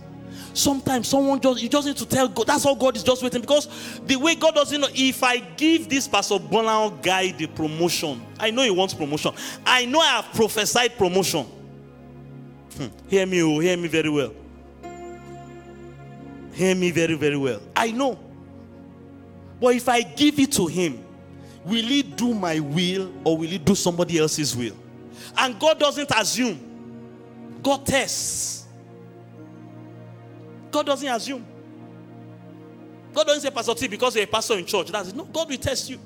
Sometimes someone just you just need to tell God. That's all God is just waiting because the way God doesn't know. If I give this Pastor Bonao guy the promotion, I know he wants promotion. I know I have prophesied promotion. Hmm. Hear me, oh, hear me very well. Hear me very, very well. I know. But if I give it to him, will he do my will or will he do somebody else's will? And God doesn't assume, God tests. God doesn't assume. God doesn't say, Pastor T, because you're a pastor in church. That's it. No, God will test you.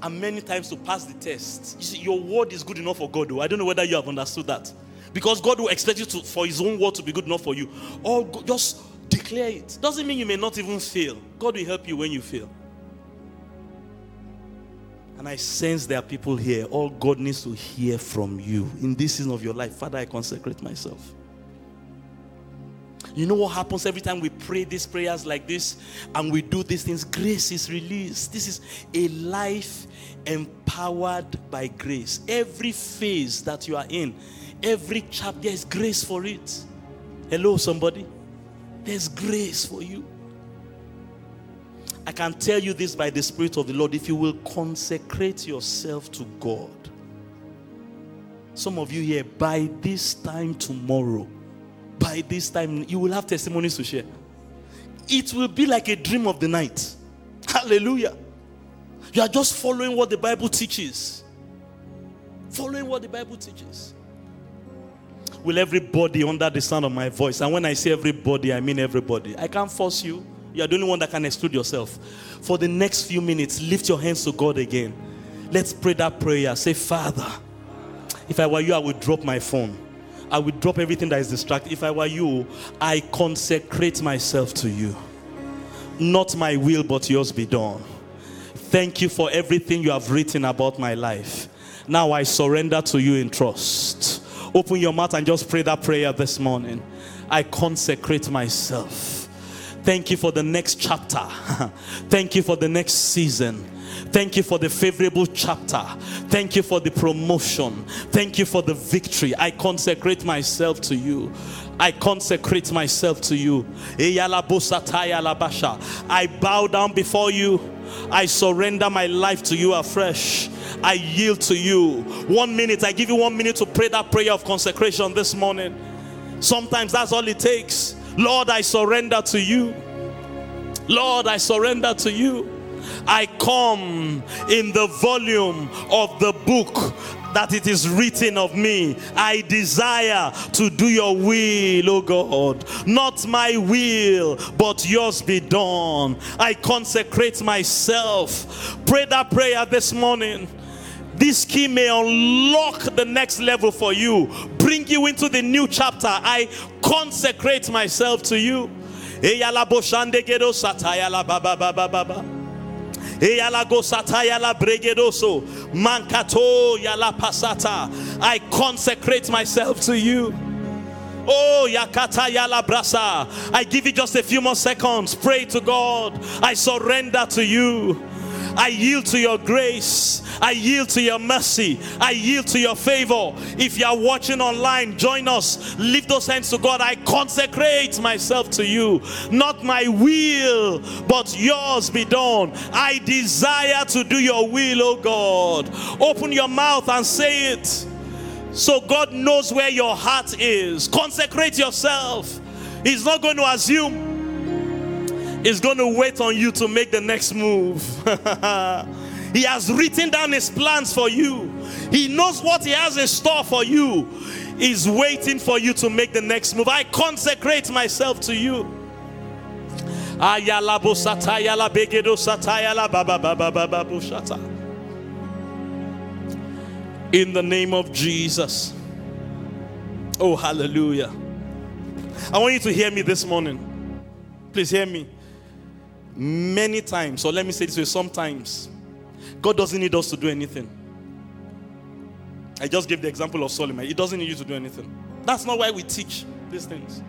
And many times to pass the test. You see, your word is good enough for God, though. I don't know whether you have understood that. Because God will expect you to, for His own word to be good enough for you. Or just declare it. Doesn't mean you may not even fail. God will help you when you fail. And I sense there are people here. All God needs to hear from you in this season of your life. Father, I consecrate myself. You know what happens every time we pray these prayers like this and we do these things? Grace is released. This is a life empowered by grace. Every phase that you are in, every chapter, there is grace for it. Hello, somebody. There's grace for you. I can tell you this by the Spirit of the Lord if you will consecrate yourself to God. Some of you here, by this time tomorrow, by this time, you will have testimonies to share. It will be like a dream of the night. Hallelujah. You are just following what the Bible teaches. Following what the Bible teaches. Will everybody under the sound of my voice, and when I say everybody, I mean everybody. I can't force you. You are the only one that can exclude yourself. For the next few minutes, lift your hands to God again. Let's pray that prayer. Say, Father, if I were you, I would drop my phone. I would drop everything that is distracting. If I were you, I consecrate myself to you. Not my will, but yours be done. Thank you for everything you have written about my life. Now I surrender to you in trust. Open your mouth and just pray that prayer this morning. I consecrate myself. Thank you for the next chapter. Thank you for the next season. Thank you for the favorable chapter. Thank you for the promotion. Thank you for the victory. I consecrate myself to you. I consecrate myself to you. I bow down before you. I surrender my life to you afresh. I yield to you. One minute, I give you one minute to pray that prayer of consecration this morning. Sometimes that's all it takes. Lord, I surrender to you. Lord, I surrender to you. I come in the volume of the book that it is written of me. I desire to do your will, O God. Not my will, but yours be done. I consecrate myself. Pray that prayer this morning. This key may unlock the next level for you, bring you into the new chapter. I consecrate myself to you. Eyala boshande gedo sataya la baba baba baba. Eyala go sataya la bregedoso. Mankato yala pasata. I consecrate myself to you. Oh, Yakata Yala Brasa. I give you just a few more seconds. Pray to God. I surrender to you. I yield to your grace. I yield to your mercy. I yield to your favor. If you are watching online, join us. Lift those hands to God. I consecrate myself to you. Not my will, but yours be done. I desire to do your will, oh God. Open your mouth and say it. So God knows where your heart is. Consecrate yourself. He's not going to assume is going to wait on you to make the next move. he has written down his plans for you, he knows what he has in store for you. He's waiting for you to make the next move. I consecrate myself to you. Ayala la begedo sataya la baba baba baba bushata. In the name of Jesus. Oh, hallelujah. I want you to hear me this morning. Please hear me. Many times, or let me say this way sometimes, God doesn't need us to do anything. I just gave the example of Solomon. He doesn't need you to do anything. That's not why we teach these things.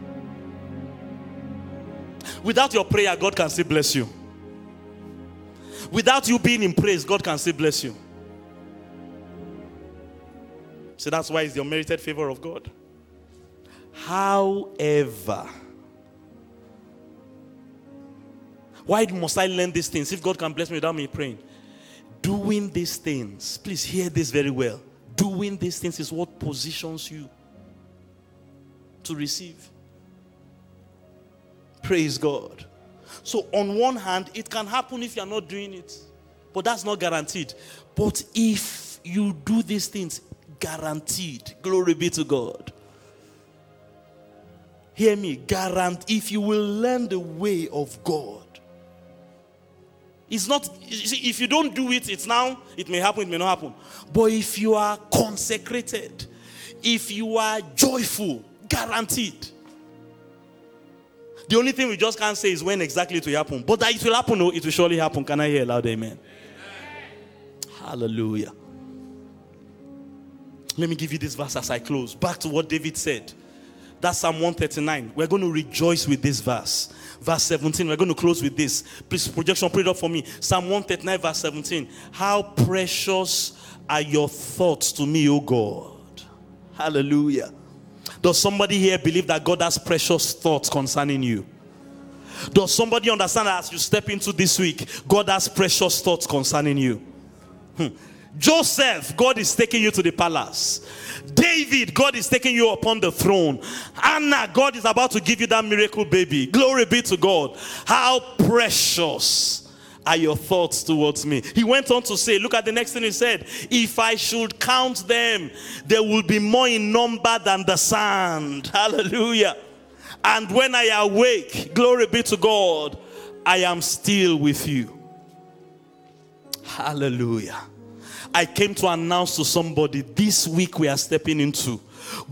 Without your prayer, God can still bless you. Without you being in praise, God can still bless you. So that's why it's the unmerited favor of God. However, why must I learn these things if God can bless me without me praying? Doing these things, please hear this very well. Doing these things is what positions you to receive. Praise God. So, on one hand, it can happen if you're not doing it, but that's not guaranteed. But if you do these things, guaranteed. Glory be to God. Hear me, guarantee if you will learn the way of God. It's not, if you don't do it, it's now, it may happen, it may not happen. But if you are consecrated, if you are joyful, guaranteed. The only thing we just can't say is when exactly it will happen. But that it will happen, no, it will surely happen. Can I hear a loud amen? amen? Hallelujah. Let me give you this verse as I close. Back to what David said. That's Psalm 139. We're going to rejoice with this verse. Verse 17. We're going to close with this. Please, projection, put it up for me. Psalm 139, verse 17. How precious are your thoughts to me, O God. Hallelujah. Does somebody here believe that God has precious thoughts concerning you? Does somebody understand that as you step into this week, God has precious thoughts concerning you? Hmm. Joseph, God is taking you to the palace. David, God is taking you upon the throne. Hannah, God is about to give you that miracle baby. Glory be to God. How precious are your thoughts towards me? He went on to say, Look at the next thing he said. If I should count them, there will be more in number than the sand. Hallelujah. And when I awake, glory be to God, I am still with you. Hallelujah. I came to announce to somebody this week we are stepping into.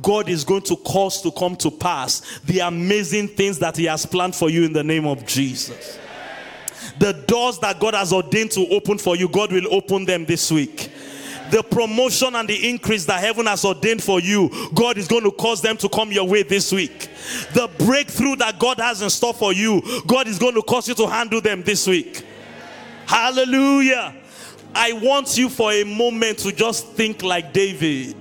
God is going to cause to come to pass the amazing things that He has planned for you in the name of Jesus. The doors that God has ordained to open for you, God will open them this week. The promotion and the increase that heaven has ordained for you, God is going to cause them to come your way this week. The breakthrough that God has in store for you, God is going to cause you to handle them this week. Hallelujah. I want you for a moment to just think like David.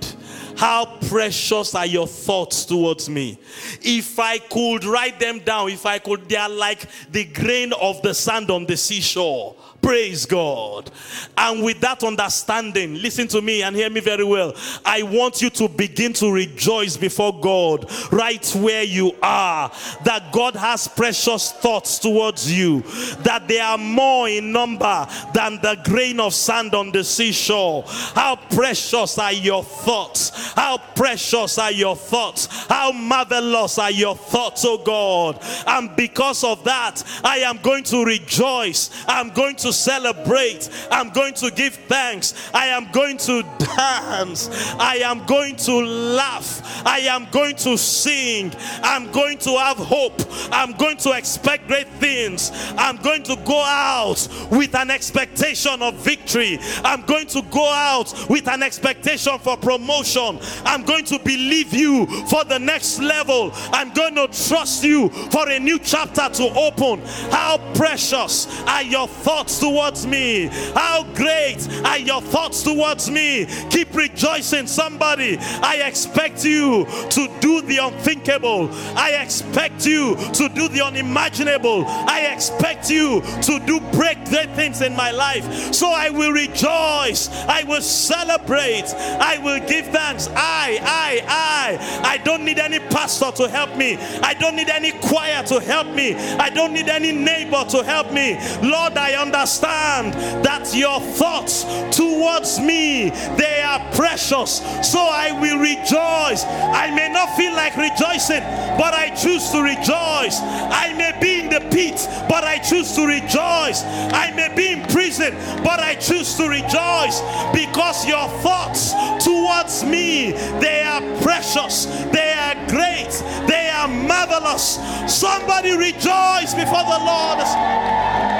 How precious are your thoughts towards me? If I could write them down, if I could, they are like the grain of the sand on the seashore. Praise God. And with that understanding, listen to me and hear me very well. I want you to begin to rejoice before God right where you are. That God has precious thoughts towards you, that they are more in number than the grain of sand on the seashore. How precious are your thoughts! How precious are your thoughts! How marvelous are your thoughts, oh God! And because of that, I am going to rejoice. I'm going to celebrate. I'm going to give thanks. I am going to dance. I am going to laugh. I am going to sing. I'm going to have hope. I'm going to expect great things. I'm going to go out with an expectation of victory. I'm going to go out with an expectation for promotion. I'm going to believe you for the next level. I'm going to trust you for a new chapter to open. How precious are your thoughts towards me? How great are your thoughts towards me? Keep rejoicing, somebody. I expect you to do the unthinkable. I expect you to do the unimaginable. I expect you to do break great things in my life. So I will rejoice. I will celebrate. I will give thanks. I, I, I. I don't need any pastor to help me. I don't need any choir to help me. I don't need any neighbor to help me. Lord, I understand that your thoughts towards me they are precious. So I will rejoice. I may not feel like rejoicing, but I choose to rejoice. I may be in the pit, but I choose to rejoice. I may be in prison, but I choose to rejoice because your thoughts towards me, they are precious, they are great, they are marvelous. Somebody rejoice before the Lord.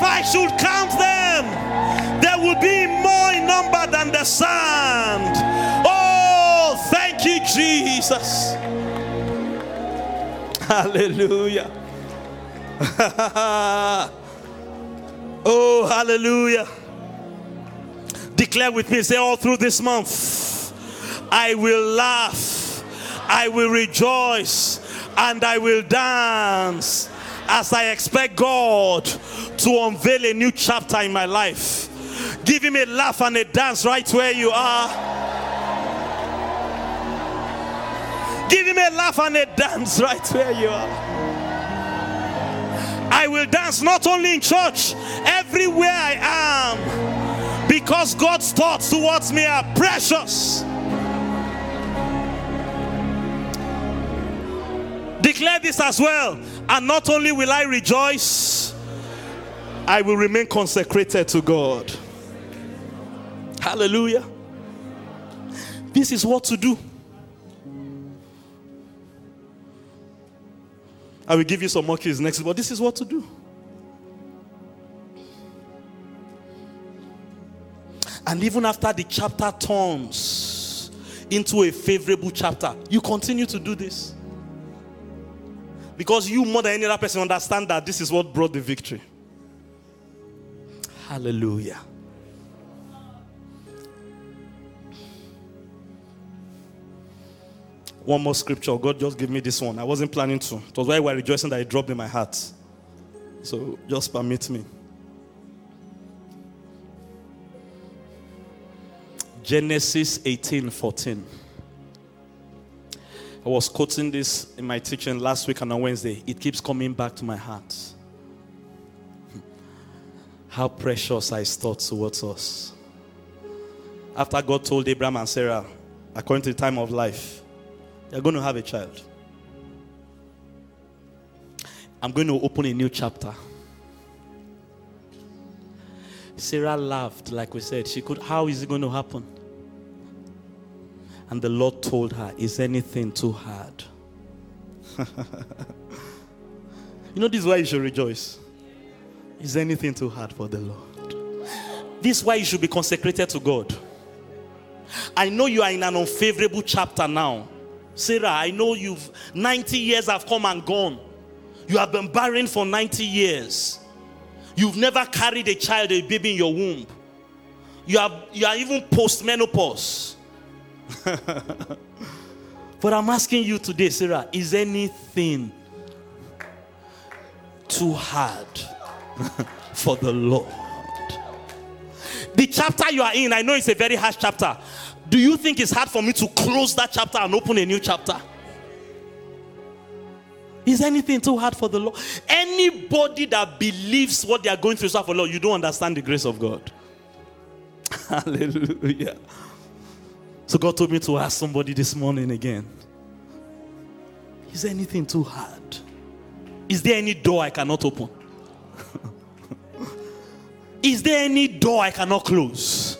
If I should count them, there will be more in number than the sand. Oh, thank you, Jesus. Hallelujah. oh, hallelujah. Declare with me, say, all through this month, I will laugh, I will rejoice, and I will dance as I expect God to unveil a new chapter in my life. Give him a laugh and a dance right where you are. Give him a laugh and a dance right where you are. I will dance not only in church, everywhere I am, because God's thoughts towards me are precious. Declare this as well. And not only will I rejoice, I will remain consecrated to God. Hallelujah. This is what to do. I will give you some more keys next, but this is what to do. And even after the chapter turns into a favorable chapter, you continue to do this. Because you, more than any other person, understand that this is what brought the victory. Hallelujah. One more scripture. God just gave me this one. I wasn't planning to. It was why we were rejoicing that it dropped in my heart. So just permit me. Genesis 18 14. I was quoting this in my teaching last week and on Wednesday. It keeps coming back to my heart. How precious are his thoughts towards us. After God told Abraham and Sarah, according to the time of life, you're going to have a child. I'm going to open a new chapter. Sarah laughed, like we said. She could, how is it going to happen? And the Lord told her, Is anything too hard? you know, this is why you should rejoice. Is anything too hard for the Lord? This is why you should be consecrated to God. I know you are in an unfavorable chapter now. Sarah, I know you've 90 years have come and gone. You have been barren for 90 years. You've never carried a child, a baby in your womb. You are, you are even post menopause. but I'm asking you today, Sarah, is anything too hard for the Lord? The chapter you are in, I know it's a very harsh chapter. Do you think it's hard for me to close that chapter and open a new chapter? Is anything too hard for the Lord? Anybody that believes what they are going through is for Lord, you don't understand the grace of God. Hallelujah. So God told me to ask somebody this morning again Is there anything too hard? Is there any door I cannot open? Is there any door I cannot close?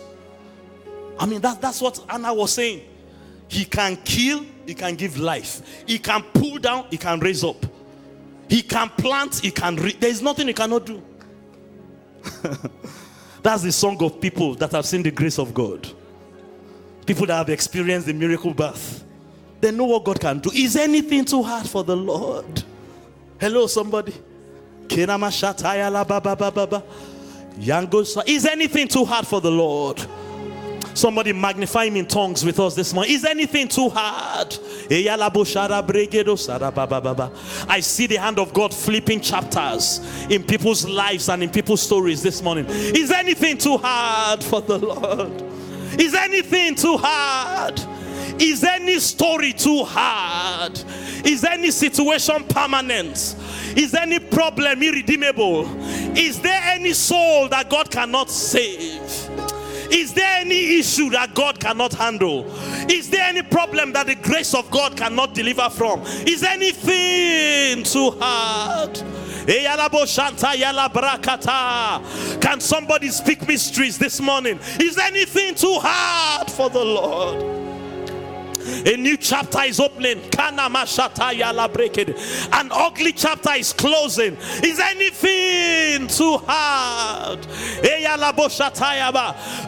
I mean, that, that's what Hannah was saying. He can kill, he can give life. He can pull down, he can raise up. He can plant, he can. Re- there is nothing he cannot do. that's the song of people that have seen the grace of God people that have experienced the miracle birth, they know what God can do. Is anything too hard for the Lord? Hello, somebody. Is anything too hard for the Lord? Somebody magnify him in tongues with us this morning. Is anything too hard? I see the hand of God flipping chapters in people's lives and in people's stories this morning. Is anything too hard for the Lord? Is anything too hard? Is any story too hard? Is any situation permanent? Is any problem irredeemable? Is there any soul that God cannot save? Is there any issue that God cannot handle? Is there any problem that the grace of God cannot deliver from? Is anything too hard? Can somebody speak mysteries this morning? Is anything too hard for the Lord? A new chapter is opening. An ugly chapter is closing. Is anything too hard? Eh,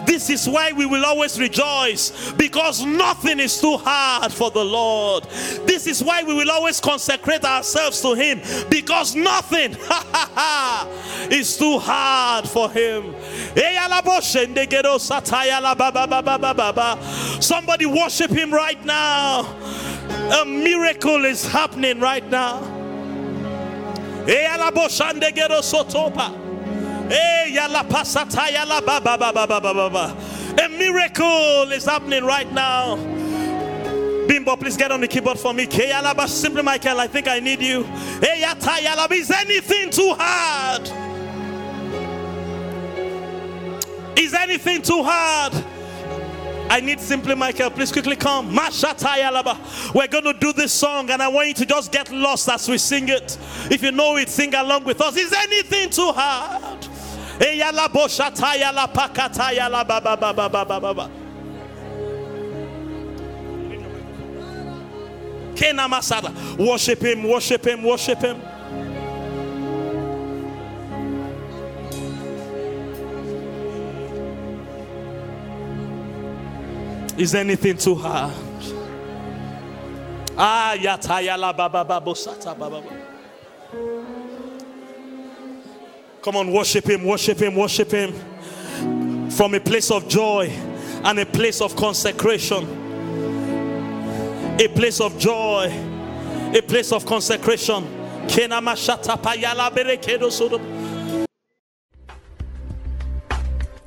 this is why we will always rejoice because nothing is too hard for the Lord. This is why we will always consecrate ourselves to Him because nothing is too hard for Him. Somebody worship Him right now. A miracle is happening right now. Eh, A miracle is happening right now. Bimbo, please get on the keyboard for me. Simply Michael, I think I need you. Eh, is anything too hard? Is anything too hard? I need Simply Michael. Please quickly come. We're going to do this song, and I want you to just get lost as we sing it. If you know it, sing along with us. Is anything too hard? Worship him, worship him, worship him. Is anything too hard? Ah, yataya la baba baba sata baba. Come on, worship him, worship him, worship him. From a place of joy and a place of consecration. A place of joy, a place of consecration. Kenama shata payala berekedo sodom.